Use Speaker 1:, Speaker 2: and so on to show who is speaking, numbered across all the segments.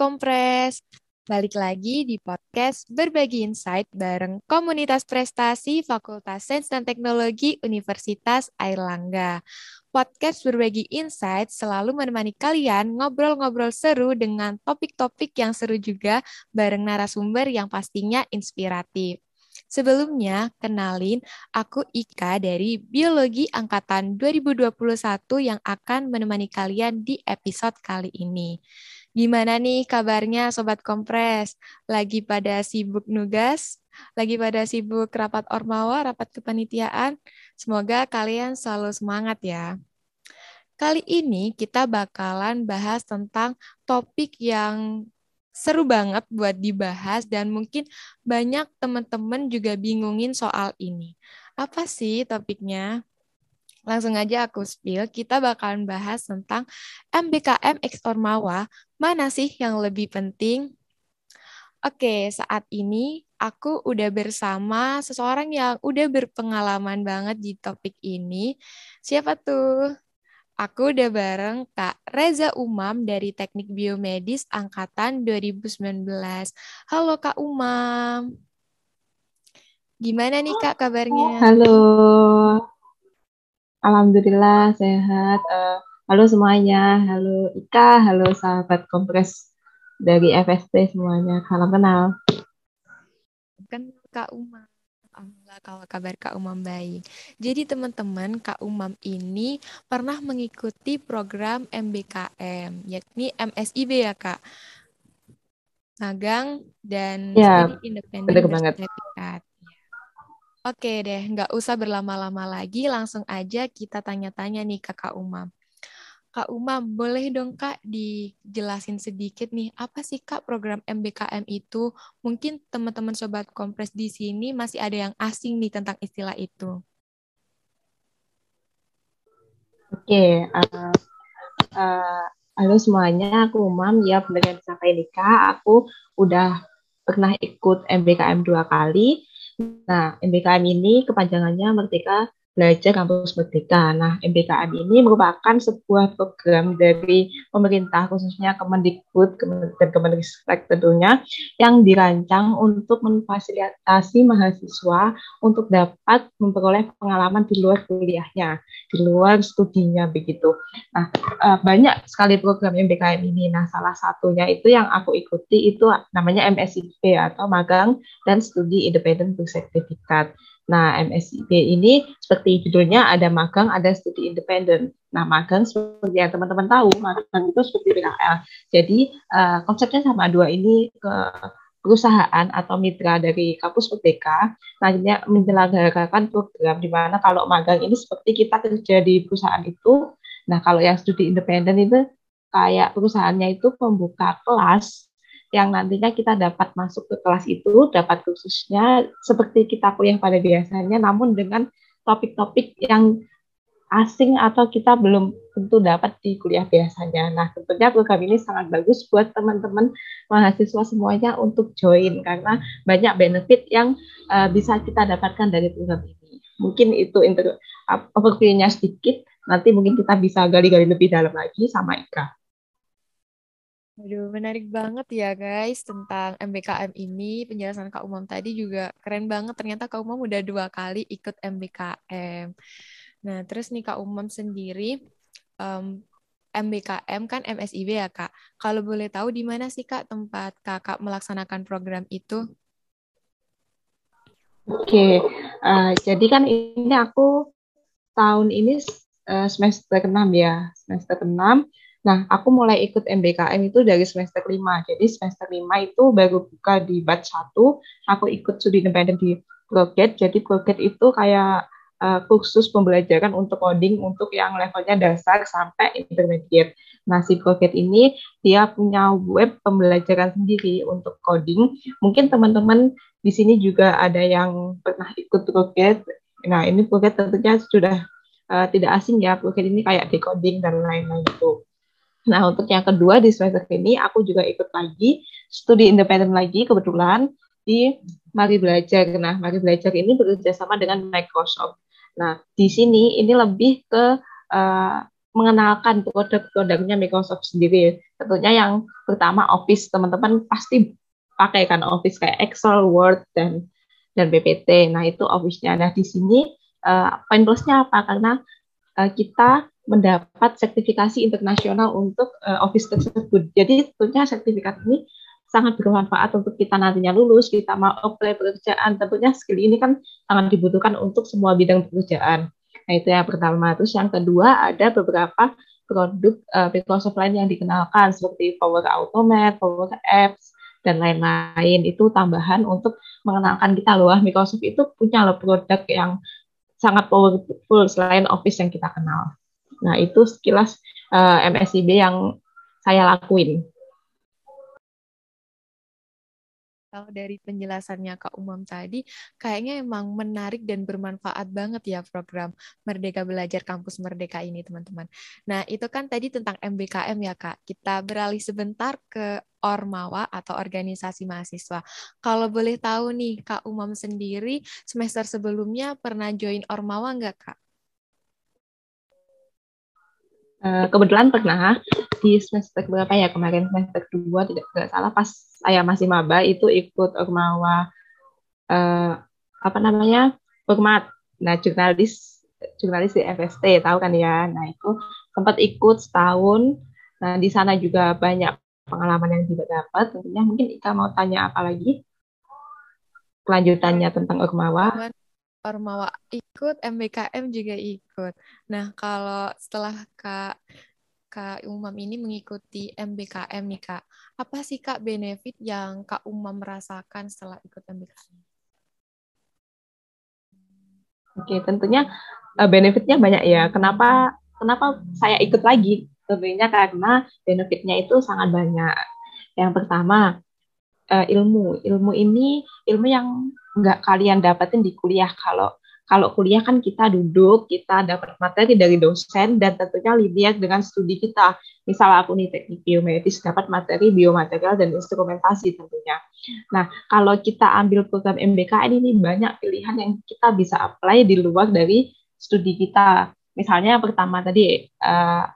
Speaker 1: Kompres. Balik lagi di podcast Berbagi Insight bareng Komunitas Prestasi Fakultas Sains dan Teknologi Universitas Airlangga. Podcast Berbagi Insight selalu menemani kalian ngobrol-ngobrol seru dengan topik-topik yang seru juga bareng narasumber yang pastinya inspiratif. Sebelumnya, kenalin aku Ika dari Biologi Angkatan 2021 yang akan menemani kalian di episode kali ini. Gimana nih kabarnya Sobat Kompres? Lagi pada sibuk nugas? Lagi pada sibuk rapat ormawa, rapat kepanitiaan? Semoga kalian selalu semangat ya. Kali ini kita bakalan bahas tentang topik yang seru banget buat dibahas dan mungkin banyak teman-teman juga bingungin soal ini. Apa sih topiknya? Langsung aja aku spill, kita bakalan bahas tentang MBKM X Ormawa, mana sih yang lebih penting? Oke, saat ini aku udah bersama seseorang yang udah berpengalaman banget di topik ini. Siapa tuh? Aku udah bareng Kak Reza Umam dari Teknik Biomedis Angkatan 2019. Halo Kak Umam. Gimana nih Kak kabarnya?
Speaker 2: Halo. Alhamdulillah sehat. Uh, halo semuanya. Halo Ika, halo sahabat kompres dari FST semuanya. Salam kenal.
Speaker 1: Kan Kak Umam. Alhamdulillah kalau kabar Kak Umam baik. Jadi teman-teman, Kak Umam ini pernah mengikuti program MBKM, yakni MSIB ya Kak. Magang dan
Speaker 2: ya,
Speaker 1: studi independen bersertifikat. Oke deh, nggak usah berlama-lama lagi, langsung aja kita tanya-tanya nih ke Kak Umam. Kak Umam, boleh dong Kak dijelasin sedikit nih, apa sih Kak program MBKM itu? Mungkin teman-teman Sobat Kompres di sini masih ada yang asing nih tentang istilah itu.
Speaker 2: Oke, uh, uh, halo semuanya, aku Umam, ya benar sampai nikah, aku udah pernah ikut MBKM dua kali. Nah, MBKM ini kepanjangannya Merdeka Belajar Kampus Merdeka. Nah, MBKM ini merupakan sebuah program dari pemerintah, khususnya Kemendikbud dan Kemenristek tentunya, yang dirancang untuk memfasilitasi mahasiswa untuk dapat memperoleh pengalaman di luar kuliahnya, di luar studinya begitu. Nah, eh, banyak sekali program MBKM ini. Nah, salah satunya itu yang aku ikuti itu namanya MSIP atau Magang dan Studi Independen Bersertifikat. Nah, MSIP ini seperti judulnya ada magang, ada studi independen. Nah, magang seperti yang teman-teman tahu, magang itu seperti PKL. Jadi, uh, konsepnya sama dua ini ke perusahaan atau mitra dari kampus Merdeka nantinya menyelenggarakan program di mana kalau magang ini seperti kita kerja di perusahaan itu. Nah, kalau yang studi independen itu kayak perusahaannya itu membuka kelas yang nantinya kita dapat masuk ke kelas itu, dapat khususnya seperti kita kuliah pada biasanya, namun dengan topik-topik yang asing atau kita belum tentu dapat di kuliah biasanya. Nah, tentunya program ini sangat bagus buat teman-teman mahasiswa semuanya untuk join karena banyak benefit yang uh, bisa kita dapatkan dari program ini. Mungkin itu overview-nya sedikit, nanti mungkin kita bisa gali-gali lebih dalam lagi sama Ika.
Speaker 1: Aduh, menarik banget ya guys tentang MBKM ini. Penjelasan Kak Umam tadi juga keren banget. Ternyata Kak Umam udah dua kali ikut MBKM. Nah, terus nih Kak Umam sendiri, um, MBKM kan MSIB ya Kak. Kalau boleh tahu di mana sih Kak tempat Kakak melaksanakan program itu?
Speaker 2: Oke, uh, jadi kan ini aku tahun ini uh, semester 6 ya, semester 6 Nah, aku mulai ikut MBKM itu dari semester 5. Jadi semester 5 itu baru buka di batch 1, aku ikut studi independen di Proget. Jadi Proget itu kayak uh, kursus pembelajaran untuk coding untuk yang levelnya dasar sampai intermediate. Nah, si Proget ini dia punya web pembelajaran sendiri untuk coding. Mungkin teman-teman di sini juga ada yang pernah ikut Proget. Nah, ini Proget tentunya sudah uh, tidak asing ya. Proget ini kayak decoding dan lain-lain itu. Nah, untuk yang kedua di semester ini aku juga ikut lagi studi independen lagi kebetulan di Mari Belajar. Nah, Mari Belajar ini bekerja sama dengan Microsoft. Nah, di sini ini lebih ke uh, mengenalkan produk-produknya Microsoft sendiri. Tentunya yang pertama Office, teman-teman pasti pakai kan Office kayak Excel, Word dan dan BPT. Nah, itu Office-nya. Nah, di sini uh, poin plusnya apa? Karena uh, kita mendapat sertifikasi internasional untuk uh, Office tersebut. Jadi tentunya sertifikat ini sangat bermanfaat untuk kita nantinya lulus, kita mau apply pekerjaan. Tentunya skill ini kan sangat dibutuhkan untuk semua bidang pekerjaan. Nah, itu yang pertama. Terus yang kedua ada beberapa produk uh, Microsoft lain yang dikenalkan seperti Power Automate, Power Apps, dan lain-lain. Itu tambahan untuk mengenalkan kita loh, Microsoft itu punya loh produk yang sangat powerful selain Office yang kita kenal. Nah, itu sekilas uh, eh, MSIB yang saya lakuin.
Speaker 1: Kalau dari penjelasannya Kak Umam tadi, kayaknya emang menarik dan bermanfaat banget ya program Merdeka Belajar Kampus Merdeka ini, teman-teman. Nah, itu kan tadi tentang MBKM ya, Kak. Kita beralih sebentar ke Ormawa atau organisasi mahasiswa. Kalau boleh tahu nih, Kak Umam sendiri semester sebelumnya pernah join Ormawa nggak, Kak?
Speaker 2: Eh, kebetulan pernah di semester berapa ya kemarin semester dua tidak, tidak salah pas saya masih maba itu ikut ormawa uh, apa namanya format nah jurnalis jurnalis di FST tahu kan ya? Nah itu sempat ikut setahun. Nah di sana juga banyak pengalaman yang tidak dapat. Tentunya mungkin Ika mau tanya apa lagi? Kelanjutannya tentang ormawa
Speaker 1: Ormawa ikut, MBKM juga ikut. Nah, kalau setelah Kak Kak Umam ini mengikuti MBKM nih Kak, apa sih Kak benefit yang Kak Umam merasakan setelah ikut MBKM?
Speaker 2: Oke, tentunya uh, benefitnya banyak ya. Kenapa kenapa saya ikut lagi? Tentunya karena benefitnya itu sangat banyak. Yang pertama, uh, ilmu. Ilmu ini ilmu yang nggak kalian dapetin di kuliah kalau kalau kuliah kan kita duduk, kita dapat materi dari dosen dan tentunya linear dengan studi kita. Misal aku nih teknik biomedis dapat materi biomaterial dan instrumentasi tentunya. Nah, kalau kita ambil program MBKN ini banyak pilihan yang kita bisa apply di luar dari studi kita. Misalnya pertama tadi uh,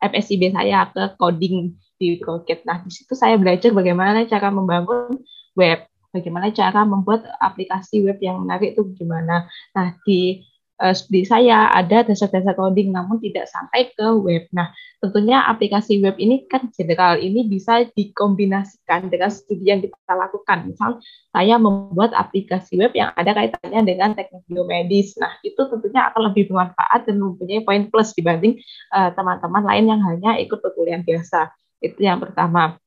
Speaker 2: eh, FSIB saya ke coding di Rocket. Nah, di situ saya belajar bagaimana cara membangun web bagaimana cara membuat aplikasi web yang menarik itu gimana. Nah, di uh, studi saya ada dasar-dasar coding namun tidak sampai ke web. Nah, tentunya aplikasi web ini kan general, ini bisa dikombinasikan dengan studi yang kita lakukan. Misal saya membuat aplikasi web yang ada kaitannya dengan teknik biomedis. Nah, itu tentunya akan lebih bermanfaat dan mempunyai poin plus dibanding eh, teman-teman uh, lain yang hanya ikut perkuliahan biasa. Itu yang pertama.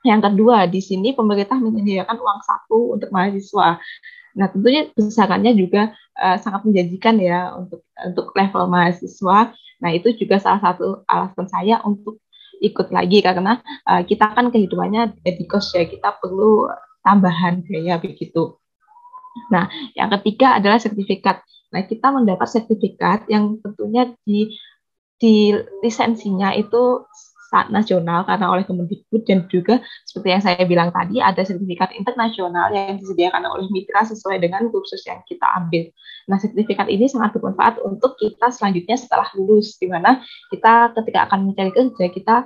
Speaker 2: Yang kedua, di sini pemerintah menyediakan uang saku untuk mahasiswa. Nah, tentunya besarannya juga uh, sangat menjanjikan ya untuk untuk level mahasiswa. Nah, itu juga salah satu alasan saya untuk ikut lagi karena uh, kita kan kehidupannya di kos ya, kita perlu tambahan biaya begitu. Nah, yang ketiga adalah sertifikat. Nah, kita mendapat sertifikat yang tentunya di di lisensinya itu saat nasional karena oleh Kemendikbud dan juga seperti yang saya bilang tadi ada sertifikat internasional yang disediakan oleh mitra sesuai dengan kursus yang kita ambil. Nah, sertifikat ini sangat bermanfaat untuk kita selanjutnya setelah lulus di mana kita ketika akan mencari kerja kita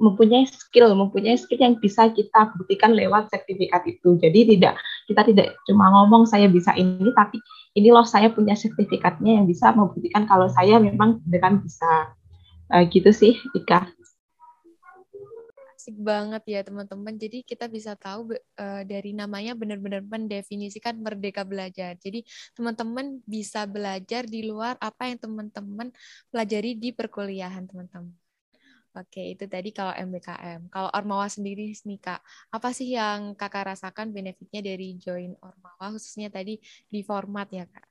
Speaker 2: mempunyai skill, mempunyai skill yang bisa kita buktikan lewat sertifikat itu. Jadi tidak kita tidak cuma ngomong saya bisa ini, tapi ini loh saya punya sertifikatnya yang bisa membuktikan kalau saya memang beneran bisa. Uh, gitu sih, Ika
Speaker 1: asik banget ya teman-teman. Jadi kita bisa tahu uh, dari namanya benar-benar mendefinisikan merdeka belajar. Jadi teman-teman bisa belajar di luar apa yang teman-teman pelajari di perkuliahan teman-teman. Oke, itu tadi kalau MBKM. Kalau Ormawa sendiri nih Kak, apa sih yang Kakak rasakan benefitnya dari join Ormawa khususnya tadi di format ya Kak?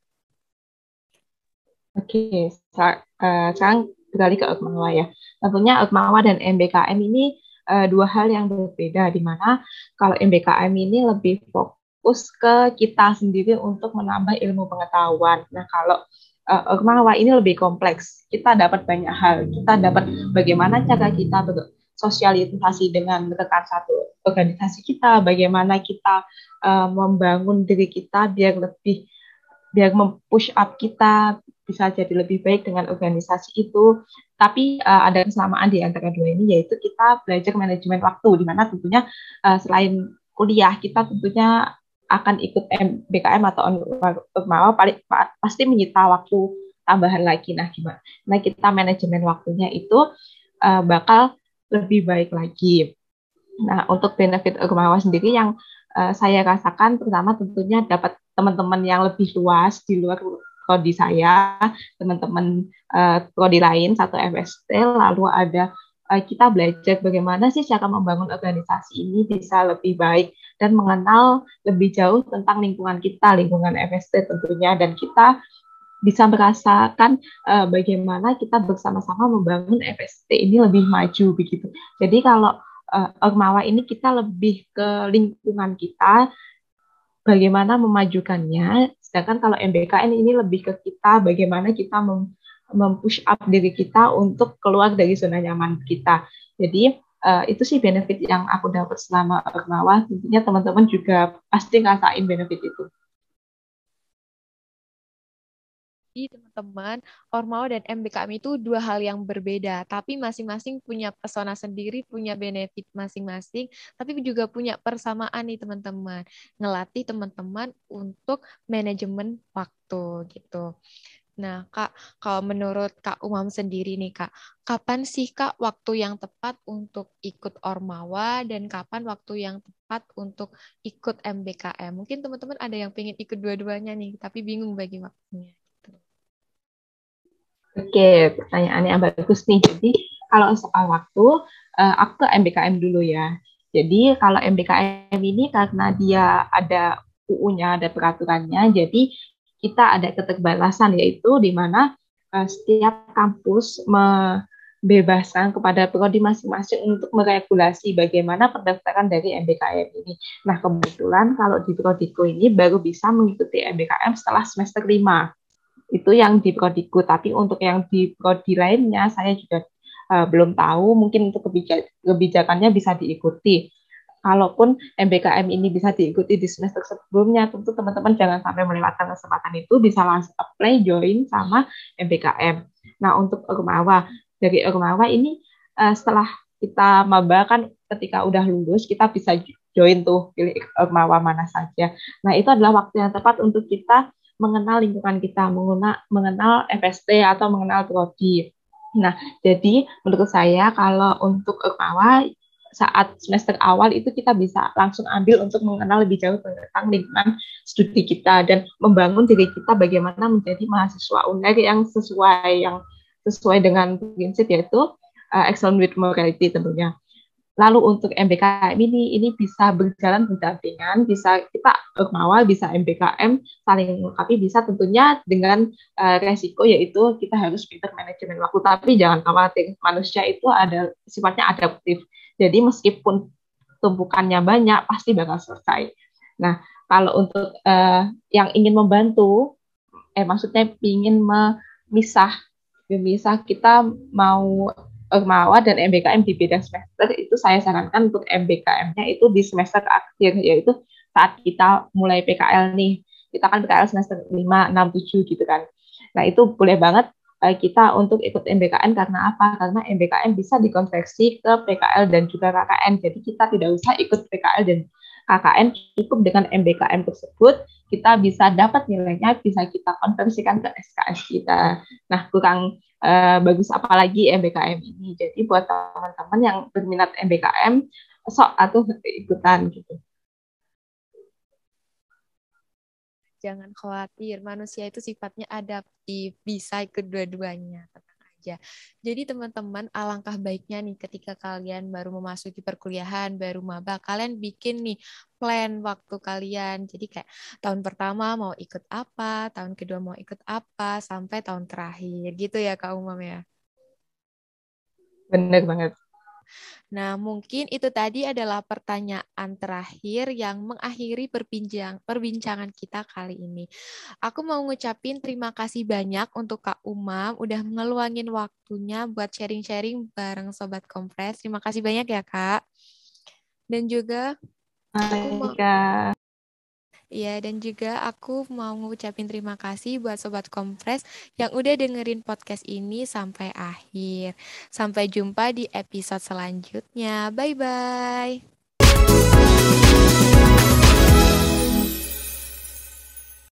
Speaker 2: Oke, uh, sekarang beralih ke Ormawa ya. Tentunya Ormawa dan MBKM ini uh, dua hal yang berbeda di mana kalau MBKM ini lebih fokus ke kita sendiri untuk menambah ilmu pengetahuan. Nah, kalau uh, Ormawa ini lebih kompleks. Kita dapat banyak hal. Kita dapat bagaimana cara kita bersosialisasi dengan rekan satu organisasi kita, bagaimana kita uh, membangun diri kita biar lebih biar mempush up kita bisa jadi lebih baik dengan organisasi itu. Tapi uh, ada kesamaan di antara dua ini yaitu kita belajar manajemen waktu di mana tentunya uh, selain kuliah kita tentunya akan ikut BKM atau Ormawa pasti menyita waktu tambahan lagi. Nah, gimana? Nah, kita manajemen waktunya itu uh, bakal lebih baik lagi. Nah, untuk benefit Ormawa sendiri yang uh, saya rasakan pertama tentunya dapat teman-teman yang lebih luas di luar prodi saya, teman-teman uh, prodi lain satu FST, lalu ada uh, kita belajar bagaimana sih cara membangun organisasi ini bisa lebih baik dan mengenal lebih jauh tentang lingkungan kita, lingkungan FST tentunya, dan kita bisa merasakan uh, bagaimana kita bersama-sama membangun FST ini lebih maju begitu. Jadi kalau uh, Ormawa ini kita lebih ke lingkungan kita, bagaimana memajukannya, Sedangkan kalau MBKN ini lebih ke kita bagaimana kita mem mempush up diri kita untuk keluar dari zona nyaman kita. Jadi uh, itu sih benefit yang aku dapat selama Ormawa. Tentunya teman-teman juga pasti ngerasain benefit itu.
Speaker 1: Jadi teman-teman, Ormawa dan MBKM itu dua hal yang berbeda, tapi masing-masing punya pesona sendiri, punya benefit masing-masing, tapi juga punya persamaan nih teman-teman. Ngelatih teman-teman untuk manajemen waktu gitu. Nah, Kak, kalau menurut Kak Umam sendiri nih, Kak, kapan sih Kak waktu yang tepat untuk ikut Ormawa dan kapan waktu yang tepat untuk ikut MBKM? Mungkin teman-teman ada yang pengen ikut dua-duanya nih, tapi bingung bagi waktunya.
Speaker 2: Oke, pertanyaan yang bagus nih. Jadi kalau soal waktu, uh, aku ke MBKM dulu ya. Jadi kalau MBKM ini karena dia ada UU-nya, ada peraturannya, jadi kita ada keterbatasan yaitu di mana uh, setiap kampus membebaskan kepada prodi masing-masing untuk meregulasi bagaimana pendaftaran dari MBKM ini. Nah, kebetulan kalau di prodiku ini baru bisa mengikuti MBKM setelah semester 5 itu yang di prodiku. Tapi untuk yang di prodi lainnya saya juga uh, belum tahu. Mungkin untuk kebijak kebijakannya bisa diikuti. Kalaupun MBKM ini bisa diikuti di semester sebelumnya tentu teman-teman jangan sampai melewatkan kesempatan itu. Bisa langsung apply join sama MBKM nah untuk Ormawa dari Ormawa ini uh, setelah kita maba kan ketika udah lulus kita bisa join tuh pilih Ormawa mana saja. Nah itu adalah waktu yang tepat untuk kita mengenal lingkungan kita, mengenal, mengenal FST atau mengenal prodi. Nah, jadi menurut saya kalau untuk Urmawa saat semester awal itu kita bisa langsung ambil untuk mengenal lebih jauh tentang lingkungan studi kita dan membangun diri kita bagaimana menjadi mahasiswa UNER yang sesuai yang sesuai dengan prinsip yaitu uh, excellent with morality tentunya. Lalu untuk MBKM ini ini bisa berjalan berdampingan, bisa kita Urmawa, bisa MBKM saling melengkapi, bisa tentunya dengan uh, resiko yaitu kita harus pintar manajemen waktu. Tapi jangan khawatir, manusia itu ada sifatnya adaptif. Jadi meskipun tumpukannya banyak, pasti bakal selesai. Nah, kalau untuk uh, yang ingin membantu, eh maksudnya ingin memisah, memisah kita mau Ormawa dan MBKM di beda semester itu saya sarankan untuk MBKM-nya itu di semester akhir yaitu saat kita mulai PKL nih kita kan PKL semester 5, 6, 7 gitu kan nah itu boleh banget uh, kita untuk ikut MBKM karena apa? Karena MBKM bisa dikonversi ke PKL dan juga KKN jadi kita tidak usah ikut PKL dan KKN cukup dengan MBKM tersebut kita bisa dapat nilainya bisa kita konversikan ke SKS kita. Nah, kurang uh, bagus apalagi MBKM ini. Jadi buat teman-teman yang berminat MBKM sok atau ikutan gitu.
Speaker 1: Jangan khawatir, manusia itu sifatnya adaptif, bisa kedua-duanya aja. Jadi teman-teman alangkah baiknya nih ketika kalian baru memasuki perkuliahan, baru maba, kalian bikin nih plan waktu kalian. Jadi kayak tahun pertama mau ikut apa, tahun kedua mau ikut apa, sampai tahun terakhir gitu ya Kak Umam ya.
Speaker 2: Bener banget.
Speaker 1: Nah, mungkin itu tadi adalah pertanyaan terakhir yang mengakhiri perbincang, perbincangan kita kali ini. Aku mau ngucapin terima kasih banyak untuk Kak Umam udah ngeluangin waktunya buat sharing-sharing bareng Sobat Kompres. Terima kasih banyak ya, Kak. Dan juga
Speaker 2: aku mau,
Speaker 1: Iya, dan juga aku mau ngucapin terima kasih buat Sobat Kompres yang udah dengerin podcast ini sampai akhir. Sampai jumpa di episode selanjutnya. Bye-bye.